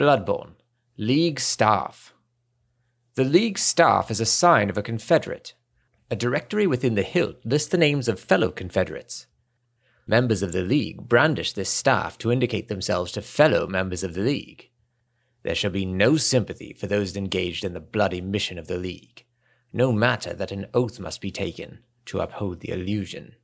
Bloodborne. League Staff. The League Staff is a sign of a Confederate. A directory within the hilt lists the names of fellow Confederates. Members of the League brandish this staff to indicate themselves to fellow members of the League. There shall be no sympathy for those engaged in the bloody mission of the League, no matter that an oath must be taken to uphold the illusion.